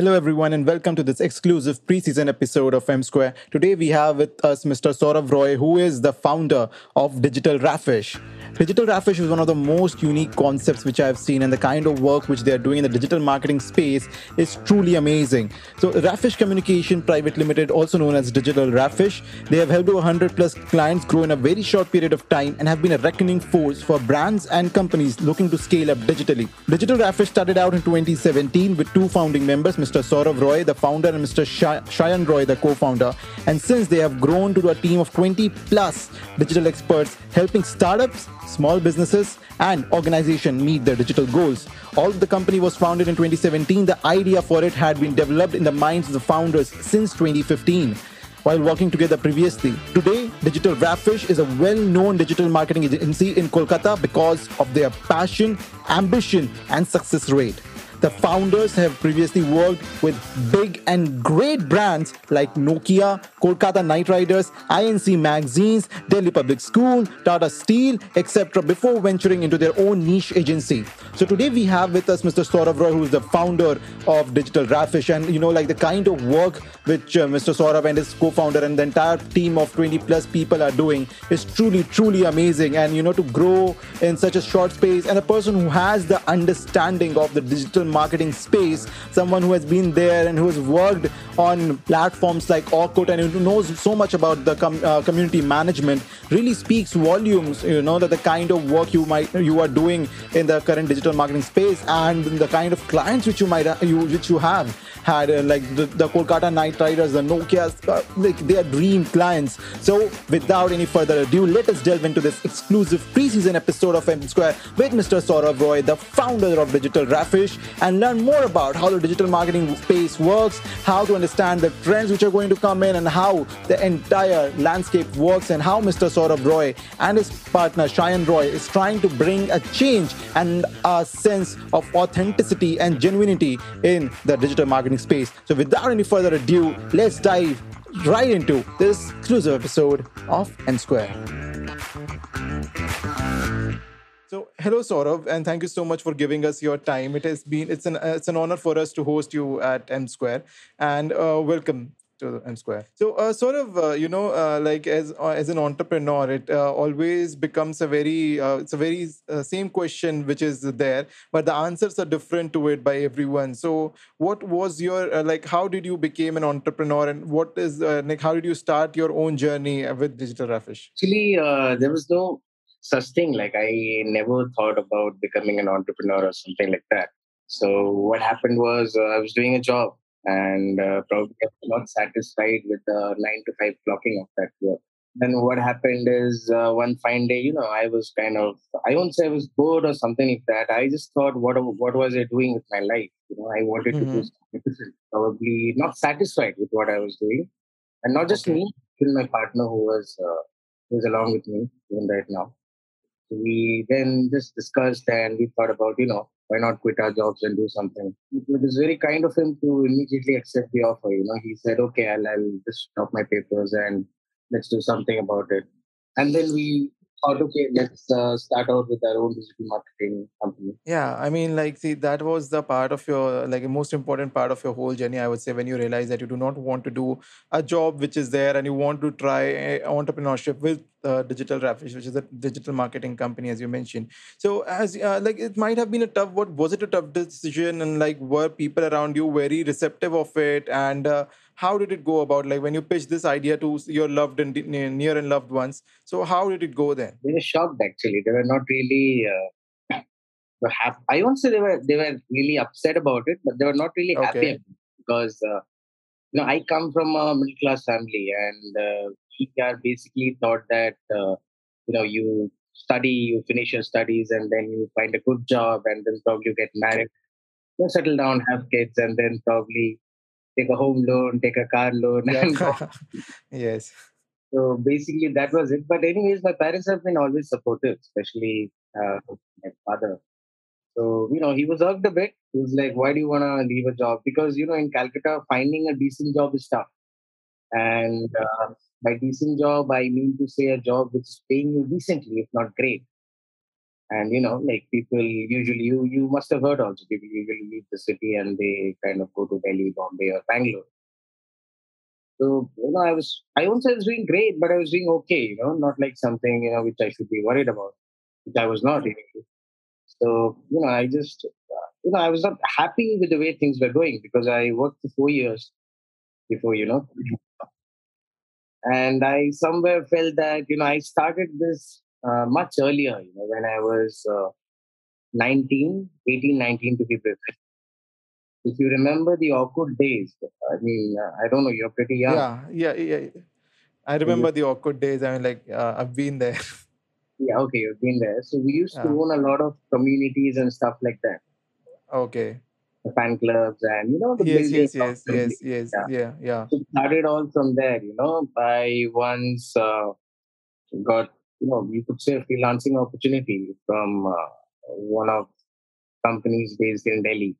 Hello, everyone, and welcome to this exclusive preseason episode of M Square. Today, we have with us Mr. Sourav Roy, who is the founder of Digital Raffish. Digital Raffish is one of the most unique concepts which I've seen, and the kind of work which they are doing in the digital marketing space is truly amazing. So, Raffish Communication Private Limited, also known as Digital Raffish, they have helped over 100 plus clients grow in a very short period of time and have been a reckoning force for brands and companies looking to scale up digitally. Digital Raffish started out in 2017 with two founding members, Mr. Sourav Roy, the founder, and Mr. Shayan Roy, the co-founder. And since they have grown to a team of 20 plus digital experts helping startups small businesses, and organizations meet their digital goals. Although the company was founded in 2017, the idea for it had been developed in the minds of the founders since 2015 while working together previously. Today, Digital Raffish is a well-known digital marketing agency in Kolkata because of their passion, ambition, and success rate. The founders have previously worked with big and great brands like Nokia, Kolkata Knight Riders, INC Magazines, Delhi Public School, Tata Steel, etc. before venturing into their own niche agency. So today we have with us Mr. Sourav Roy, who is the founder of Digital Raffish. And you know, like the kind of work which uh, Mr. Sourav and his co-founder and the entire team of 20 plus people are doing is truly, truly amazing. And you know, to grow in such a short space and a person who has the understanding of the digital marketing space, someone who has been there and who has worked on platforms like Orkut and who knows so much about the com- uh, community management, really speaks volumes. You know that the kind of work you might you are doing in the current digital marketing space and the kind of clients which you might you which you have had uh, like the, the, Kolkata Knight Riders, the Nokia's, uh, like they are dream clients. So without any further ado, let us delve into this exclusive preseason episode of M Square with Mr. Sourav Roy, the founder of Digital Raffish, and learn more about how the digital marketing space works, how to understand the trends which are going to come in, and how the entire landscape works, and how Mr. Sourav Roy and his partner Shayan Roy is trying to bring a change and a sense of authenticity and genuinity in the digital marketing space. So, without any further ado, let's dive right into this exclusive episode of M Square. So, hello, Sourav, and thank you so much for giving us your time. It has been it's an it's an honor for us to host you at M Square, and uh, welcome to M Square. So, uh, sort of, uh, you know, uh, like as uh, as an entrepreneur, it uh, always becomes a very uh, it's a very same question which is there, but the answers are different to it by everyone. So, what was your like? How did you become an entrepreneur, and what is like? How did you start your own journey with Digital Raffish? Actually, there was no such thing. Like I never thought about becoming an entrepreneur or something like that. So what happened was I was doing a job and uh, probably not satisfied with the nine to five clocking of that work. Then what happened is uh, one fine day, you know, I was kind of, I won't say I was bored or something like that. I just thought, what what was I doing with my life? You know, I wanted mm-hmm. to do mm-hmm. something different. Probably not satisfied with what I was doing, and not just okay. me, even my partner who was uh, who was along with me even right now. We then just discussed and we thought about, you know, why not quit our jobs and do something? It was very kind of him to immediately accept the offer. You know, he said, okay, I'll, I'll just stop my papers and let's do something about it. And then we okay, let's uh, start out with our own digital marketing company. Yeah, I mean, like, see, that was the part of your, like, most important part of your whole journey, I would say, when you realize that you do not want to do a job which is there and you want to try entrepreneurship with uh, Digital Raffish, which is a digital marketing company, as you mentioned. So, as uh, like, it might have been a tough. What was it a tough decision, and like, were people around you very receptive of it, and uh, how did it go about like when you pitched this idea to your loved and near and loved ones so how did it go then they were shocked actually they were not really uh, happy. i won't say they were they were really upset about it but they were not really happy okay. because uh, you know i come from a middle class family and uh, we are basically taught that uh, you know you study you finish your studies and then you find a good job and then probably you get married you settle down have kids and then probably take a home loan, take a car loan. Yeah. yes. So basically, that was it. But anyways, my parents have been always supportive, especially uh, my father. So you know, he was irked a bit. He was like, "Why do you want to leave a job?" Because you know, in Calcutta, finding a decent job is tough. And uh, by decent job, I mean to say a job which is paying you decently, if not great. And you know, like people usually you you must have heard also people usually leave the city and they kind of go to Delhi, Bombay, or Bangalore. So you know, I was I won't say I was doing great, but I was doing okay. You know, not like something you know which I should be worried about, which I was not. Hmm. Really. So you know, I just you know I was not happy with the way things were going because I worked for four years before you know, hmm. and I somewhere felt that you know I started this uh, much earlier. You know, when I was uh, 19, 18, 19 to be precise if you remember the Orkut days, I mean, uh, I don't know, you're pretty young. Yeah, yeah, yeah. I remember the Orkut days. I mean, like uh, I've been there. yeah, okay, you've been there. So we used to own a lot of communities and stuff like that, Okay. the fan clubs and, you know, the Yes, yes, yes, yes, yes. yeah. Yeah, yeah. So started all from there, you know. I once uh, got, you know, you could say a freelancing opportunity from uh, one of companies based in Delhi.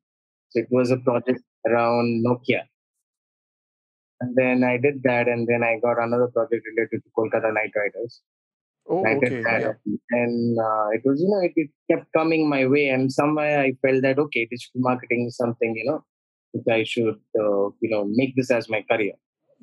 So it was a project around Nokia. And then I did that, and then I got another project related to Kolkata Knight Riders. Oh, I okay. Yeah. and uh, it was, you know, it, it kept coming my way, and somewhere I felt that okay, digital marketing is something, you know, which I should, uh, you know, make this as my career.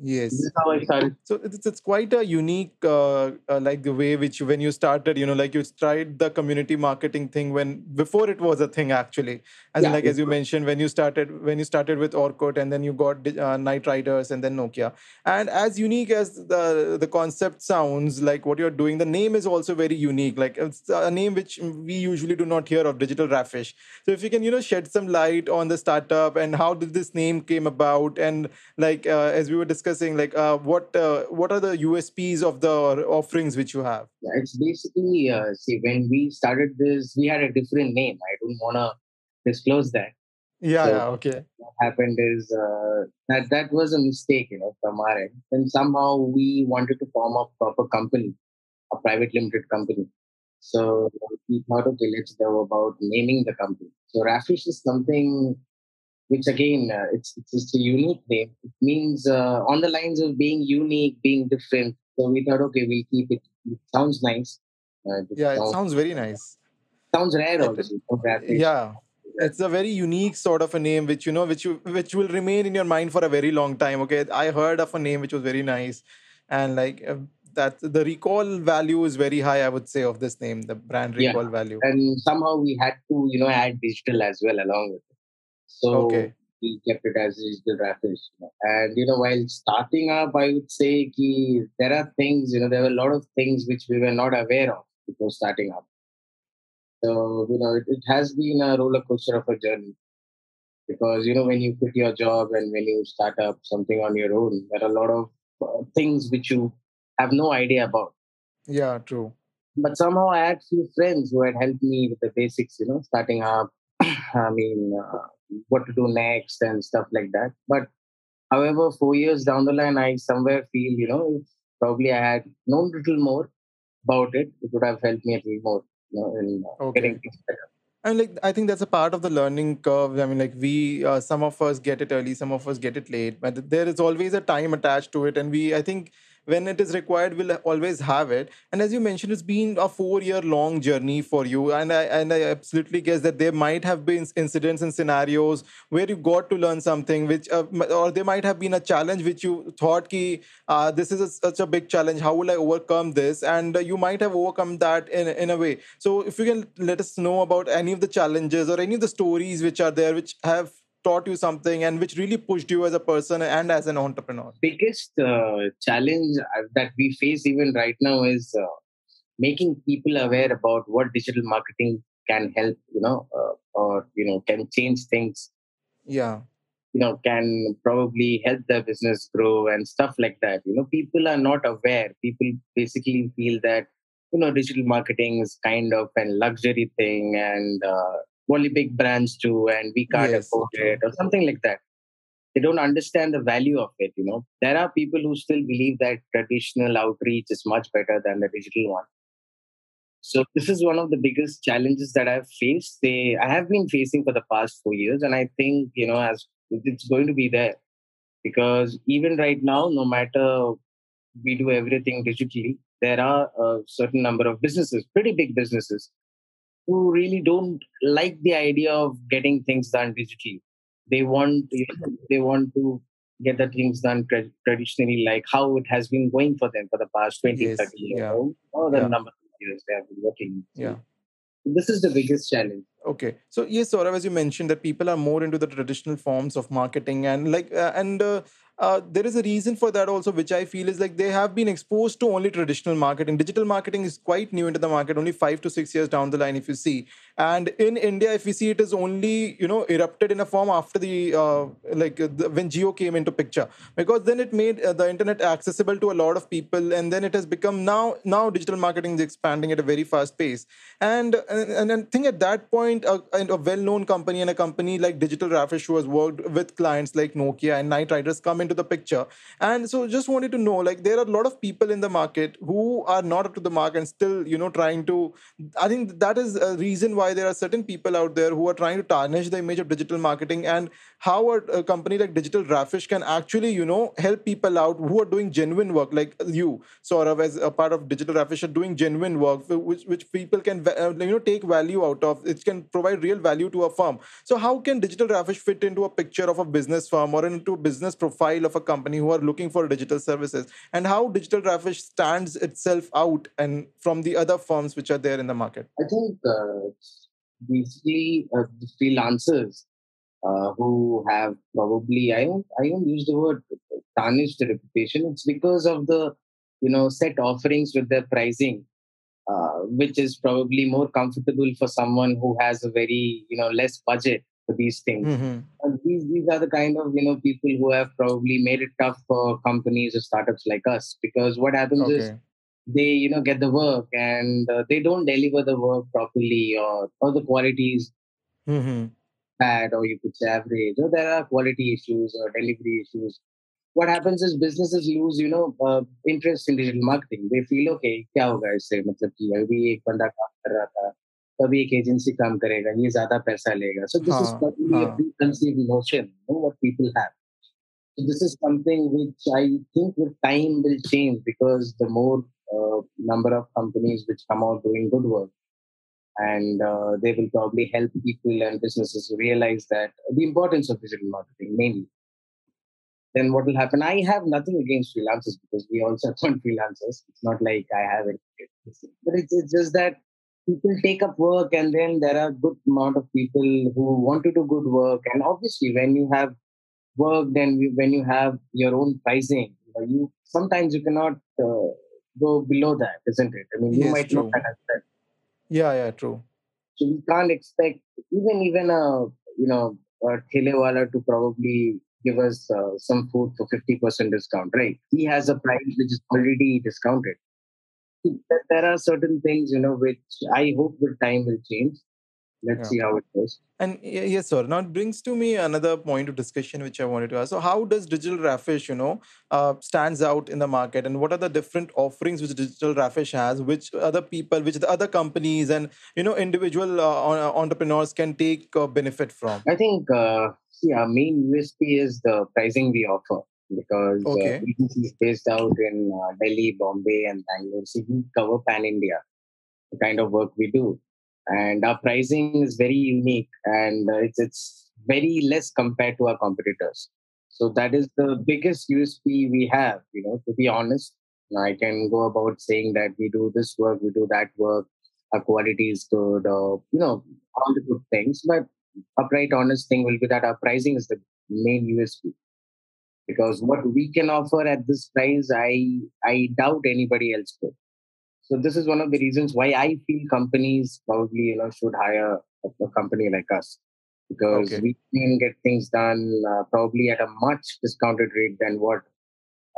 This Yes. is how I started. So it's, it's quite a unique, uh, uh, like the way which when you started, you know, like you tried the community marketing thing when before it was a thing actually. As Yeah, like as you mentioned, when you started when you started with Orkut and then you got uh, Knight Riders and then Nokia. And as unique as the the concept sounds, like what you're doing, the name is also very unique. Like it's a name which we usually do not hear of, Digital Raffish. So if you can, you know, shed some light on the startup and how did this name came about and like uh, as we were discussing like uh, what uh, what are the usps of the offerings which you have yeah, it's basically, uh, see, when we started this, we had a different name. I don't want to disclose that. yeah So yeah okay what happened is uh, that that was a mistake, you know, from our end. And somehow we wanted to form a proper company, a private limited company. So we thought, okay, let's go about naming the company. So Raffish is something which again, uh, it's it's just a unique name. It means uh, on the lines of being unique, being different. So we thought, okay, we'll keep it. It sounds nice. Uh, yeah it sounds, sounds very nice sounds rare also. Yeah it's a very unique sort of a name which you know which you which will remain in your mind for a very long time okay i heard of a name which was very nice and like uh, that the recall value is very high i would say of this name the brand Yeah. recall value And somehow we had to, you know, add digital as well along with it. So okay we kept it as digital Raffish. you know. And you know, while starting up, I would say ki, there are things, you know, there were a lot of things which we were not aware of before starting up. So, you know, it, it has been a roller coaster of a journey because, you know, when you quit your job and when you start up something on your own, there are a lot of uh, things which you have no idea about. yeah true But somehow I had few friends who had helped me with the basics, you know, starting up, I mean, uh, what to do next and stuff like that. But however, four years down the line, I somewhere feel, you know, if probably I had known a little more about it, it would have helped me a little more, you know, in uh, getting okay things better. I mean, like I think that's a part of the learning curve. I mean, like we, uh, some of us get it early, some of us get it late, but there is always a time attached to it, and we, I think, when it is required, we'll always have it. And as you mentioned, it's been a four-year-long journey for you, and I and I absolutely guess that there might have been incidents and scenarios where you got to learn something, which, uh, or there might have been a challenge which you thought, ki, uh, this is a, such a big challenge. How will I overcome this? And uh, you might have overcome that in in a way. So if you can let us know about any of the challenges or any of the stories which are there which have taught you something and which really pushed you as a person and as an entrepreneur. Biggest uh, challenge that we face even right now is uh, making people aware about what digital marketing can help, you know, uh, or, you know, can change things Yeah. you know can probably help their business grow and stuff like that you know people are not aware people basically feel that you know digital marketing is kind of a luxury thing and uh, only big brands do and we can't Yes. afford it or something like that they don't understand the value of it you know there are people who still believe that traditional outreach is much better than the digital one so this is one of the biggest challenges that I've faced. They I have been facing for the past four years, and I think you know as it's going to be there because even right now, no matter we do everything digitally, there are a certain number of businesses, pretty big businesses, who really don't like the idea of getting things done digitally. They want you know, they want to get the things done tra- traditionally, like how it has been going for them for the past 20, Yes. 30 years, Yeah. or the Yeah. number of years they have been working. So Yeah. this is the biggest challenge. Okay, so yes, Sourav, as you mentioned, that people are more into the traditional forms of marketing, and like, uh, and uh, uh, there is a reason for that also, which I feel is like they have been exposed to only traditional marketing. Digital marketing is quite new into the market, only five to six years down the line, if you see. And in India, if we see, it is only you know erupted in a form after the uh, like uh, the, when Jio came into picture, because then it made uh, the internet accessible to a lot of people, and then it has become now now digital marketing is expanding at a very fast pace. And and, and I think at that point, a, a well-known company and a company like Digital Raffish, who has worked with clients like Nokia and Knight Riders, come into the picture. And so, just wanted to know, like, there are a lot of people in the market who are not up to the mark and still, you know, trying to. I think that is a reason why there are certain people out there who are trying to tarnish the image of digital marketing and how a, a company like Digital Raffish can actually, you know, help people out who are doing genuine work, like you, Sourav, as a part of Digital Raffish, are doing genuine work, which which people can, uh, you know, take value out of. It can provide real value to a firm. So, how can Digital Raffish fit into a picture of a business firm or into a business profile of a company who are looking for digital services, and how Digital Raffish stands itself out and from the other firms which are there in the market? I think uh, basically uh, the freelancers uh, who have probably I don't I don't use the word tarnished reputation. It's because of the you know set offerings with their pricing, uh, which is probably more comfortable for someone who has a very you know less budget for these things. Mm-hmm. And these these are the kind of you know people who have probably made it tough for companies or startups like us because what happens is Okay they you know get the work and uh, they don't deliver the work properly or or the quality is Mm-hmm. bad or you could say average or there are quality issues or delivery issues what happens is businesses lose you know uh, interest in digital marketing they feel okay क्या होगा इससे मतलब कि अभी एक बंदा काम कर रहा था तभी एक एजेंसी काम करेगा ये ज्यादा पैसा लेगा so this is हाँ, probably a हाँ. preconceived notion you know, what people have so this is something which I think with time will change because the more uh, number of companies which come out doing good work and uh, they will probably help people and businesses realize that the importance of digital marketing mainly. Then what will happen? I have nothing against freelancers because we also want freelancers. It's not like I have it, but it's, it's just that people take up work and then there are good amount of people who want to do good work and obviously when you have work then when you have your own pricing you, you sometimes you cannot uh, go below that isn't it? I mean you Yes, might true. look at that. Yeah, yeah, true. so we can't expect even even a you know a telewala to probably give us uh, some food for 50% discount right? He has a price which is already discounted. There- there are certain things you know which i hope with time will change let's Yeah. see how it goes And yes, sir. Now it brings to me another point of discussion which I wanted to ask. So, how does Digital Raffish, you know, uh, stands out in the market, and what are the different offerings which Digital Raffish has, which other people, which the other companies, and you know, individual uh, entrepreneurs can take uh, benefit from? I think uh, see, our main USP is the pricing we offer because uh, Okay. agency is based out in uh, Delhi, Bombay, and Bangalore. So we cover pan India, the kind of work we do, and our pricing is very unique and uh, it's it's very less compared to our competitors. So that is the biggest USP we have. You know, to be honest, I can go about saying that we do this work, we do that work, our quality is good, or you know, all the good things, but upright honest thing will be that our pricing is the main USP. Because what we can offer at this price, I I doubt anybody else could. So this is one of the reasons why I feel companies probably you know should hire a, a company like us because Okay. we can get things done uh, probably at a much discounted rate than what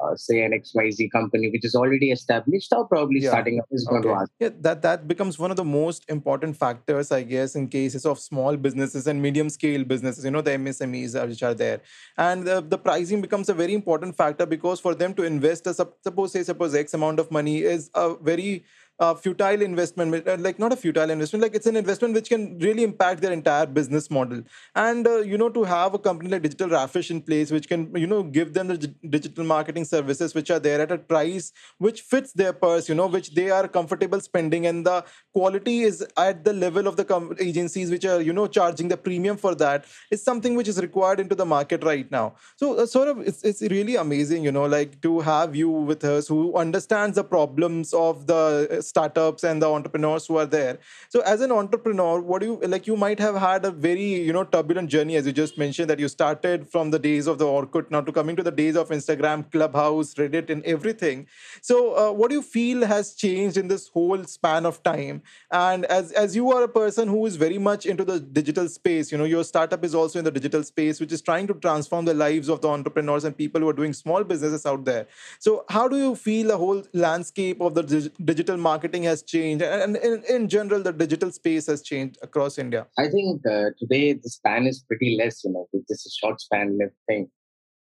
uh, say an XYZ company which is already established or probably Yeah. starting up is going to ask. Yeah, that that becomes one of the most important factors, I guess, in cases of small businesses and medium scale businesses. You know, the MSMEs are, which are there, and the, the pricing becomes a very important factor because for them to invest, a, suppose say suppose X amount of money is a very a futile investment, uh, like not a futile investment, like it's an investment which can really impact their entire business model. And uh, you know, to have a company like Digital Raffish in place, which can you know give them the digital marketing services which are there at a price which fits their purse, you know, which they are comfortable spending, and the quality is at the level of the com- agencies which are you know charging the premium for that is something which is required into the market right now. So uh, sort of, it's it's really amazing, you know, like to have you with us who understands the problems of the uh, startups and the entrepreneurs who are there. So as an entrepreneur, what do you like? You might have had a very you know turbulent journey, as you just mentioned, that you started from the days of the Orkut now to coming to the days of Instagram, Clubhouse, Reddit, and everything. So uh, what do you feel has changed in this whole span of time? And as as you are a person who is very much into the digital space, you know, your startup is also in the digital space, which is trying to transform the lives of the entrepreneurs and people who are doing small businesses out there. So how do you feel the whole landscape of the digital marketing has changed, and in, in general, the digital space has changed across India? I think uh, today the span is pretty less. You know, just a short span thing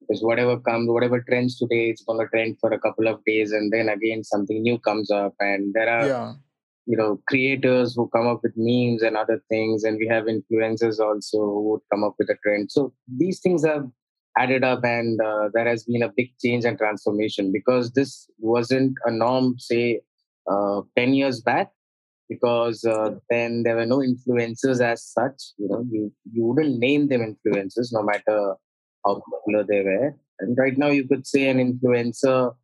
because whatever comes, whatever trends today, it's going to trend for a couple of days, and then again something new comes up, and there are yeah. you know creators who come up with memes and other things, and we have influencers also who would come up with a trend. So these things have added up, and uh, there has been a big change and transformation because this wasn't a norm, say, uh, ten years back. Because uh, then there were no influencers as such, you know, you, you wouldn't name them influencers no matter how popular they were. And right now, you could say an influencer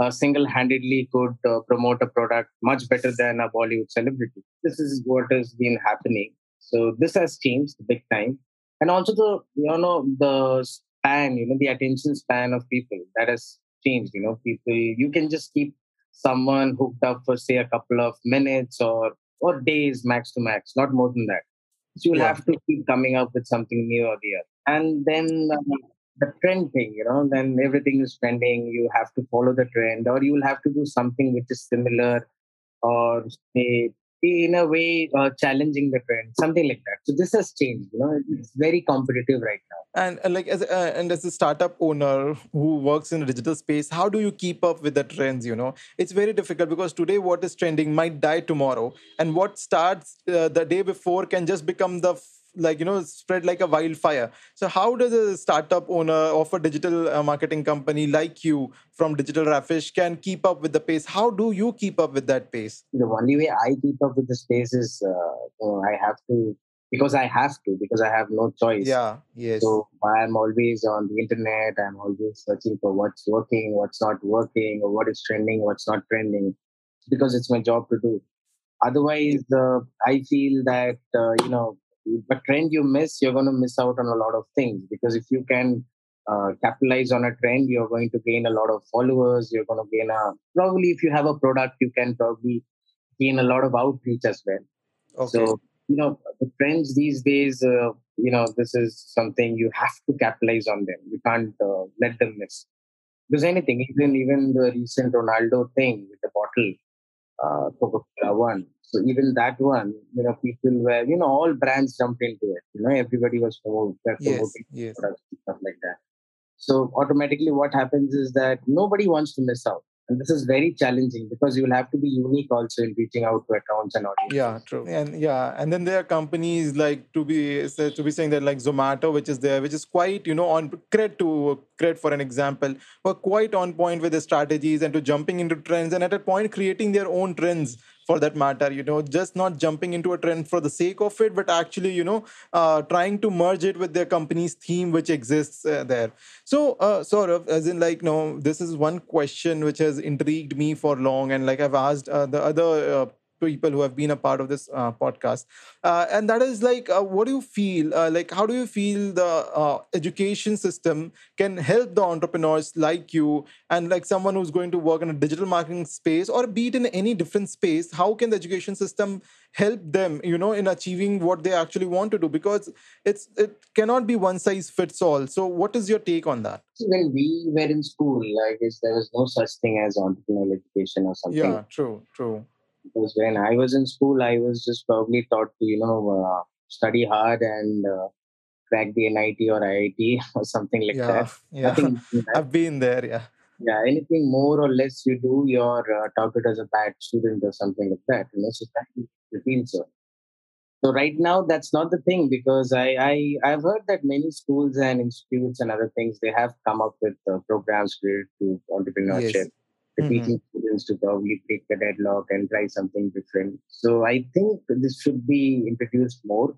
uh, single-handedly could uh, promote a product much better than a Bollywood celebrity. This is what has been happening. So this has changed big time, and also the you know the span, you know, the attention span of people that has changed. You know, people you can just keep someone hooked up for say a couple of minutes or or days max to max, not more than that. So you'll yeah. have to keep coming up with something new or the other and then uh, the trend thing you know then everything is trending you have to follow the trend or you will have to do something which is similar or say in a way uh, challenging the trend something like that. So this has changed you know it's very competitive right now. And, like as uh, and as a startup owner who works in a digital space how do you keep up with the trends you know? It's very difficult because today what is trending might die tomorrow and what starts uh, the day before can just become the like you know spread like a wildfire. So how does a startup owner of a digital uh, marketing company like you from digital raffish can keep up with the pace? How do you keep up with that pace? The only way i keep up with the pace is uh, i have to because i have to because i have no choice. Yeah yes. So i'm always on the internet i'm always searching for what's working what's not working or what is trending what's not trending because it's my job to do. Otherwise uh, i feel that uh, you know the trend you miss, you're going to miss out on a lot of things because if you can uh, capitalize on a trend, you're going to gain a lot of followers. You're going to gain a probably if you have a product, you can probably gain a lot of outreach as well. Okay. So you know the trends these days. Uh, you know this is something you have to capitalize on them. You can't uh, let them miss. Because anything, even even the recent Ronaldo thing with the bottle, uh, Coca-Cola one. So even that one, you know, people were, you know, all brands jumped into it. You know, everybody was promoting, yes, yes. products and stuff like that. So automatically, what happens is that nobody wants to miss out. And this is very challenging because you will have to be unique also in reaching out to accounts and audiences. Yeah, true. And yeah, and then there are companies like to be to be saying that like Zomato, which is there, which is quite you know on cred to cred for an example, were quite on point with the strategies and to jumping into trends and at a point creating their own trends for that matter you know just not jumping into a trend for the sake of it but actually you know uh, trying to merge it with their company's theme which exists uh, there. So uh, sort of as in like no this is one question which has intrigued me for long and like i've asked uh, the other uh, people who have been a part of this uh, podcast. Uh, and that is like uh, what do you feel uh, like how do you feel the uh, education system can help the entrepreneurs like you and like someone who's going to work in a digital marketing space or be it in any different space? How can the education system help them you know in achieving what they actually want to do? Because it's it cannot be one size fits all. So what is your take on that? When we were in school i guess there was no such thing as entrepreneurial education or something. Yeah true true because when I was in school, I was just probably taught to, you know, uh, study hard and uh, crack the NIT or IIT or something like yeah, that. Yeah, I've been there. Yeah. yeah, anything more or less you do, you're uh, touted as a bad student or something like that. You know, society feels so. So right now, that's not the thing because I, I I've heard that many schools and institutes and other things they have come up with uh, programs related to entrepreneurship, Yes. To Mhm. teaching students to probably break the deadlock and try something different. So I think this should be introduced more,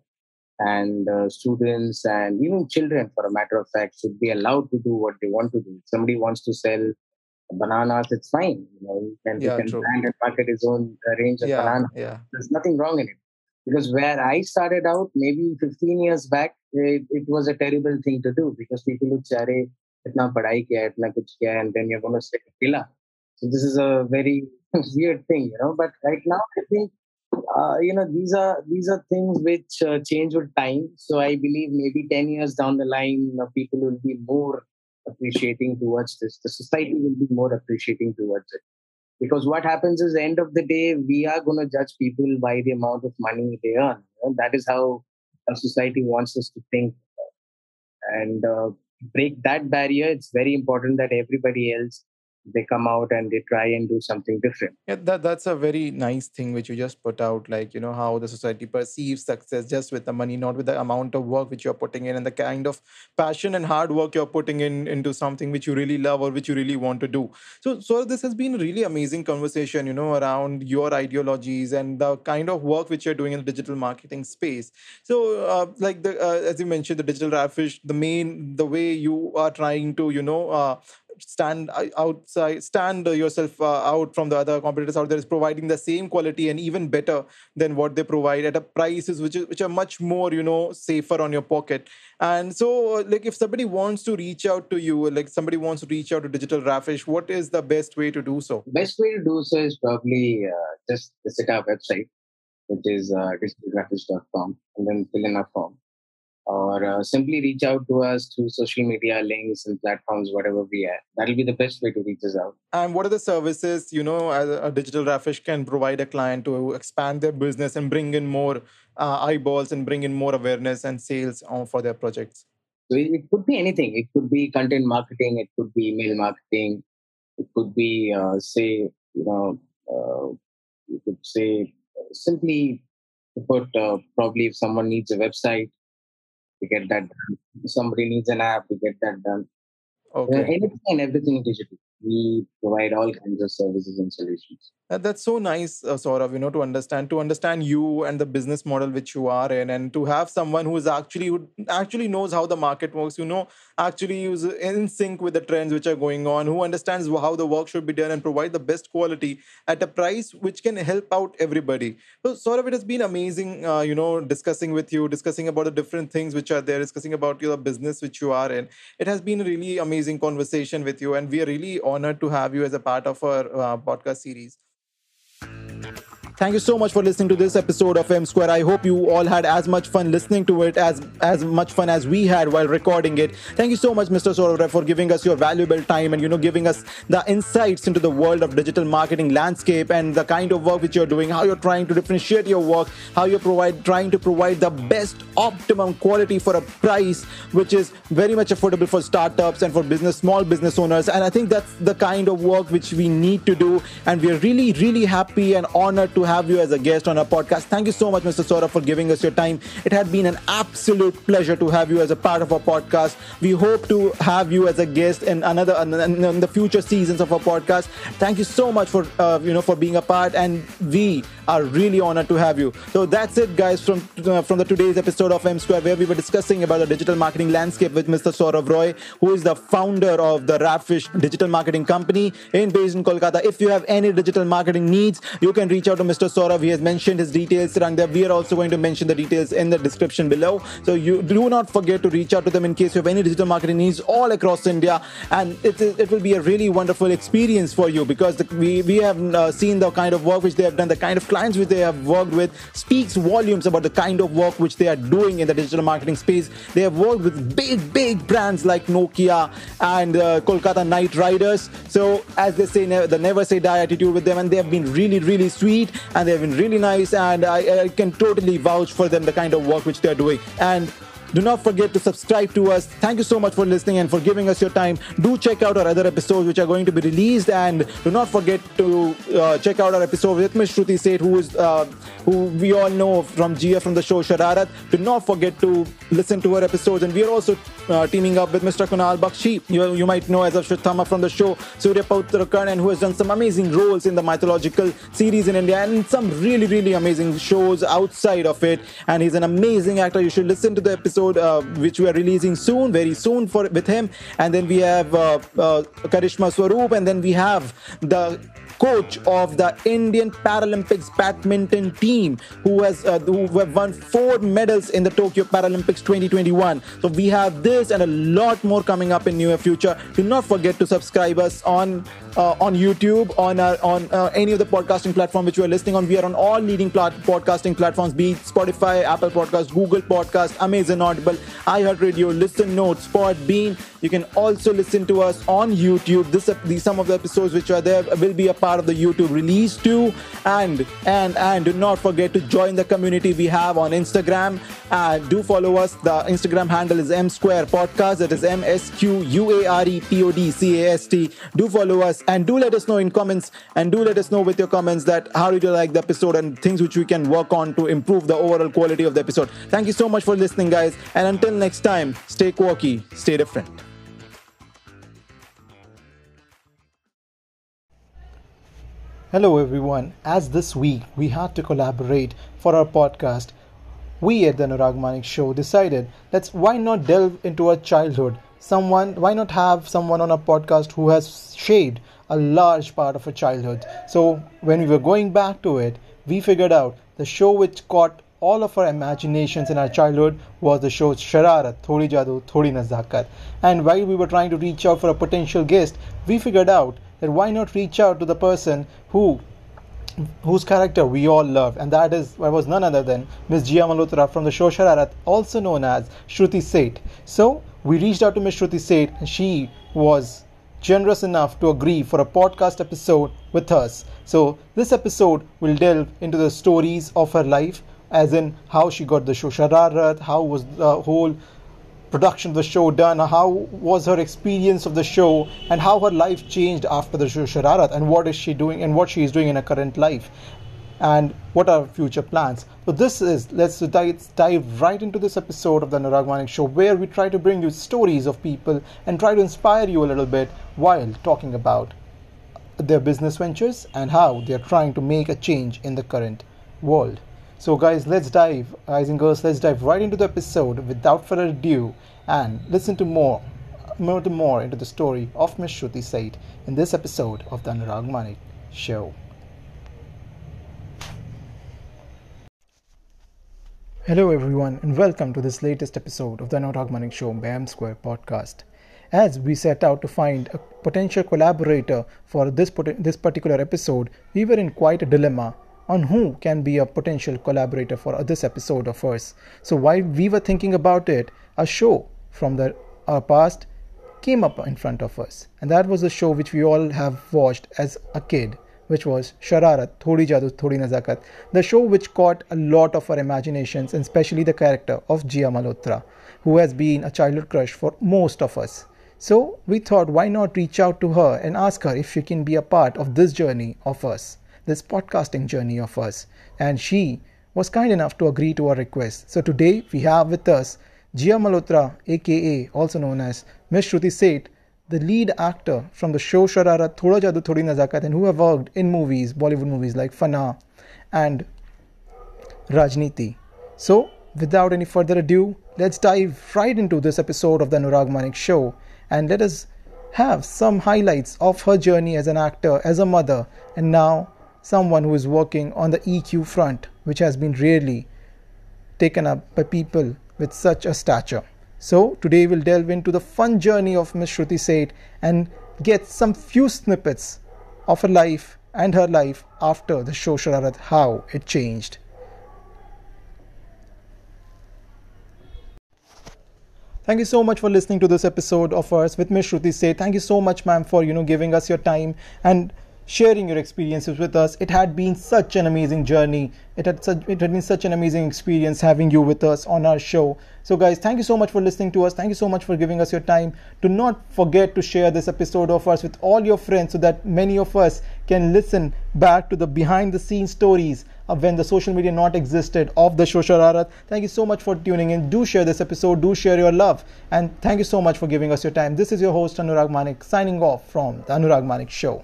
and uh, students and even children, for a matter of fact, should be allowed to do what they want to do. If somebody wants to sell bananas, it's fine. You know, he can, he can true. brand and market his own uh, range of Yeah, bananas yeah. there's nothing wrong in it because where i started out maybe 15 years back it, it was a terrible thing to do because people would say "Arey, itna padhai kiya itna kuch kiya and then you're going to say pila so this is a very weird thing you know but right now i think uh, you know these are these are things which uh, change with time. So i believe maybe 10 years down the line uh, people will be more appreciating towards this. The society will be more appreciating towards it. Because what happens is end of the day we are going to judge people by the amount of money they earn you know? that is how a society wants us to think. And uh, break that barrier it's very important that everybody else they come out and they try and do something different Yeah, that that's a very nice thing which you just put out. Like you know how the society perceives success just with the money, not with the amount of work which you're putting in and the kind of passion and hard work you're putting in into something which you really love or which you really want to do. So, so this has been a really amazing conversation. You know around your ideologies and the kind of work which you're doing in the digital marketing space. So, uh, like the uh, as you mentioned, the digital raffish, the main the way you are trying to you know. Uh, stand outside stand yourself uh, out from the other competitors out there is providing the same quality and even better than what they provide at a prices which is which are much more you know safer on your pocket. And so uh, like if somebody wants to reach out to you like somebody wants to reach out to digital raffish what is the best way to do so? Best way to do so is probably uh, just visit our website which is uh, and then fill in a form or uh, simply reach out to us through social media links and platforms whatever we are that'll be the best way to reach us out and what are the services you know as a a digital raffish can provide a client to expand their business and bring in more uh, eyeballs and bring in more awareness and sales uh, for their projects So it, could be anything. It could be content marketing. It could be email marketing. It could be, uh, say, you know, uh, you could say uh, simply put uh, probably if someone needs a website, we get that done. Somebody needs an app, we get that done. Uh, okay anything and everything digital. We provide all kinds of services and solutions. Uh, That's so nice, uh, Sourav, you know, to understand, to understand you and the business model which you are in, and to have someone who is actually who actually knows how the market works, you know, actually is in sync with the trends which are going on, who understands how the work should be done and provide the best quality at a price which can help out everybody. So, Sourav, it has been amazing, uh, you know, discussing with you, discussing about the different things which are there, discussing about your business which you are in. It has been a really amazing conversation with you, and we are really honored to have you as a part of our uh, podcast series. Thank you so much for listening to this episode of M Square. I hope you all had as much fun listening to it as as much fun as we had while recording it. Thank you so much, Mr. Sorovar, for giving us your valuable time and you know giving us the insights into the world of digital marketing landscape and the kind of work which you're doing, how you're trying to differentiate your work, how you're provide trying to provide the best optimum quality for a price which is very much affordable for startups and for business small business owners. And I think that's the kind of work which we need to do. And we're really, really happy and honored to have you as a guest on our podcast. Thank you so much, Mr. Sourav, for giving us your time. It had been an absolute pleasure to have you as a part of our podcast. We hope to have you as a guest in another in the future seasons of our podcast. Thank you so much for uh, you know for being a part, and we are really honored to have you. So that's it, guys, from uh, from the today's episode of M Square, where we were discussing about the digital marketing landscape with Mr. Sourav Roy, who is the founder of the Raffish Digital Marketing Company in based in Kolkata. If you have any digital marketing needs, you can reach out to Mr. Sourav. He has mentioned his details there. We are also going to mention the details in the description below. So you do not forget to reach out to them in case you have any digital marketing needs all across India, and it, it will be a really wonderful experience for you because the, we we have uh, seen the kind of work which they have done, the kind of clients which they have worked with speaks volumes about the kind of work which they are doing in the digital marketing space. They have worked with big, big brands like Nokia and uh, Kolkata Knight Riders. So, as they say, ne- the never say die attitude with them, and they have been really, really sweet and they have been really nice. And I, I can totally vouch for them, the kind of work which they are doing. And Do not forget to subscribe to us. Thank you so much for listening and for giving us your time. Do check out our other episodes which are going to be released, and do not forget to uh, check out our episode with Ms. Shruti Seth, who is uh, who we all know from GF from the show Shararat. Do not forget to listen to her episodes, and we are also uh, teaming up with Mr. Kunal Bakshi. You, you might know as Ashwatthama from the show Suryaputra Karn, who has done some amazing roles in the mythological series in India and some really, really amazing shows outside of it. And he's an amazing actor. You should listen to the episode uh, which we are releasing soon, very soon for with him. And then we have uh, uh, Karishma Swaroop, and then we have the coach of the Indian Paralympics badminton team who has uh, who have won four medals in the Tokyo Paralympics 2021. So we have this and a lot more coming up in near future. Do not forget to subscribe us on on YouTube, on our, on uh, any of the podcasting platform which you are listening on. We are on all leading podcasting platforms, be it Spotify, Apple Podcast, Google Podcast, Amazon Audible, iHeartRadio, Listen Notes, Podbean. You can also listen to us on YouTube. This these some of the episodes which are there will be a part of the YouTube release too. And and and do not forget to join the community we have on Instagram. And do follow us. The Instagram handle is M Square Podcast. That is M S Q U A R E P O D C A S T. Do follow us and do let us know in comments and do let us know with your comments that how did you like the episode and things which we can work on to improve the overall quality of the episode. Thank you so much for listening, guys. And until next time, stay quirky, stay different. Hello, everyone. As this week we had to collaborate for our podcast, we at the Anurag Manik Show decided let's why not delve into our childhood. Someone, why not have someone on a podcast who has shaped a large part of our childhood? So when we were going back to it, we figured out the show which caught all of our imaginations in our childhood was the show Shararat, Thodi Jadoo, Thodi Nazakat. And while we were trying to reach out for a potential guest, we figured out that why not reach out to the person who whose character we all love, and that is was none other than Miss Jia Malhotra from the show Shararat, also known as Shruti Seth. So we reached out to Ms. Shruti Seth, and she was generous enough to agree for a podcast episode with us. So this episode will delve into the stories of her life, as in how she got the show Shararat, how was the whole production of the show done, how was her experience of the show, and how her life changed after the show Shararat, and what is she doing, and what she is doing in her current life, and what are future plans. So this is let's dive, dive right into this episode of the Anurag Manik Show, where we try to bring you stories of people and try to inspire you a little bit while talking about their business ventures and how they are trying to make a change in the current world. So, guys, let's dive, guys and girls, let's dive right into the episode without further ado and listen to more, more to more into the story of Miss Shruti Seth in this episode of the Anurag Manik Show. Hello, everyone, and welcome to this latest episode of the Anurag Manik Show by M Square podcast. As we set out to find a potential collaborator for this, this particular episode, we were in quite a dilemma on who can be a potential collaborator for this episode of ours. So while we were thinking about it, a show from the our past came up in front of us, and that was a show which we all have watched as a kid, which was Shararat, Thodi Jadoo, Thodi Nazakat, the show which caught a lot of our imaginations, and especially the character of Jia Malhotra, who has been a childhood crush for most of us. So we thought, why not reach out to her and ask her if she can be a part of this journey of us this podcasting journey of us. And she was kind enough to agree to our request. So today we have with us Jia Malhotra, aka also known as Miss Shruti Seth, the lead actor from the show Shararat, Thoda Jadoo Thodi Nazakat, and who have worked in movies, Bollywood movies like Fanaa and Raajneeti. So, without any further ado, let's dive right into this episode of the Anurag Manik Show and let us have some highlights of her journey as an actor, as a mother, and now someone who is working on the EQ front, which has been rarely taken up by people with such a stature. So, today we'll delve into the fun journey of Miss Shruti Seth and get some few snippets of her life and her life after the show Shararat, how it changed. Thank you so much for listening to this episode of ours with Miss Shruti Seth. Thank you so much, ma'am, for you know giving us your time and sharing your experiences with us. It had been such an amazing journey. It had such, it had been such an amazing experience having you with us on our show. So, guys, thank you so much for listening to us. Thank you so much for giving us your time. Do not forget to share this episode of us with all your friends so that many of us can listen back to the behind the scenes stories of when the social media not existed of the show. Thank you so much for tuning in. Do share this episode. Do share your love. And thank you so much for giving us your time. This is your host, Anurag Manik, signing off from the Anurag Manik Show.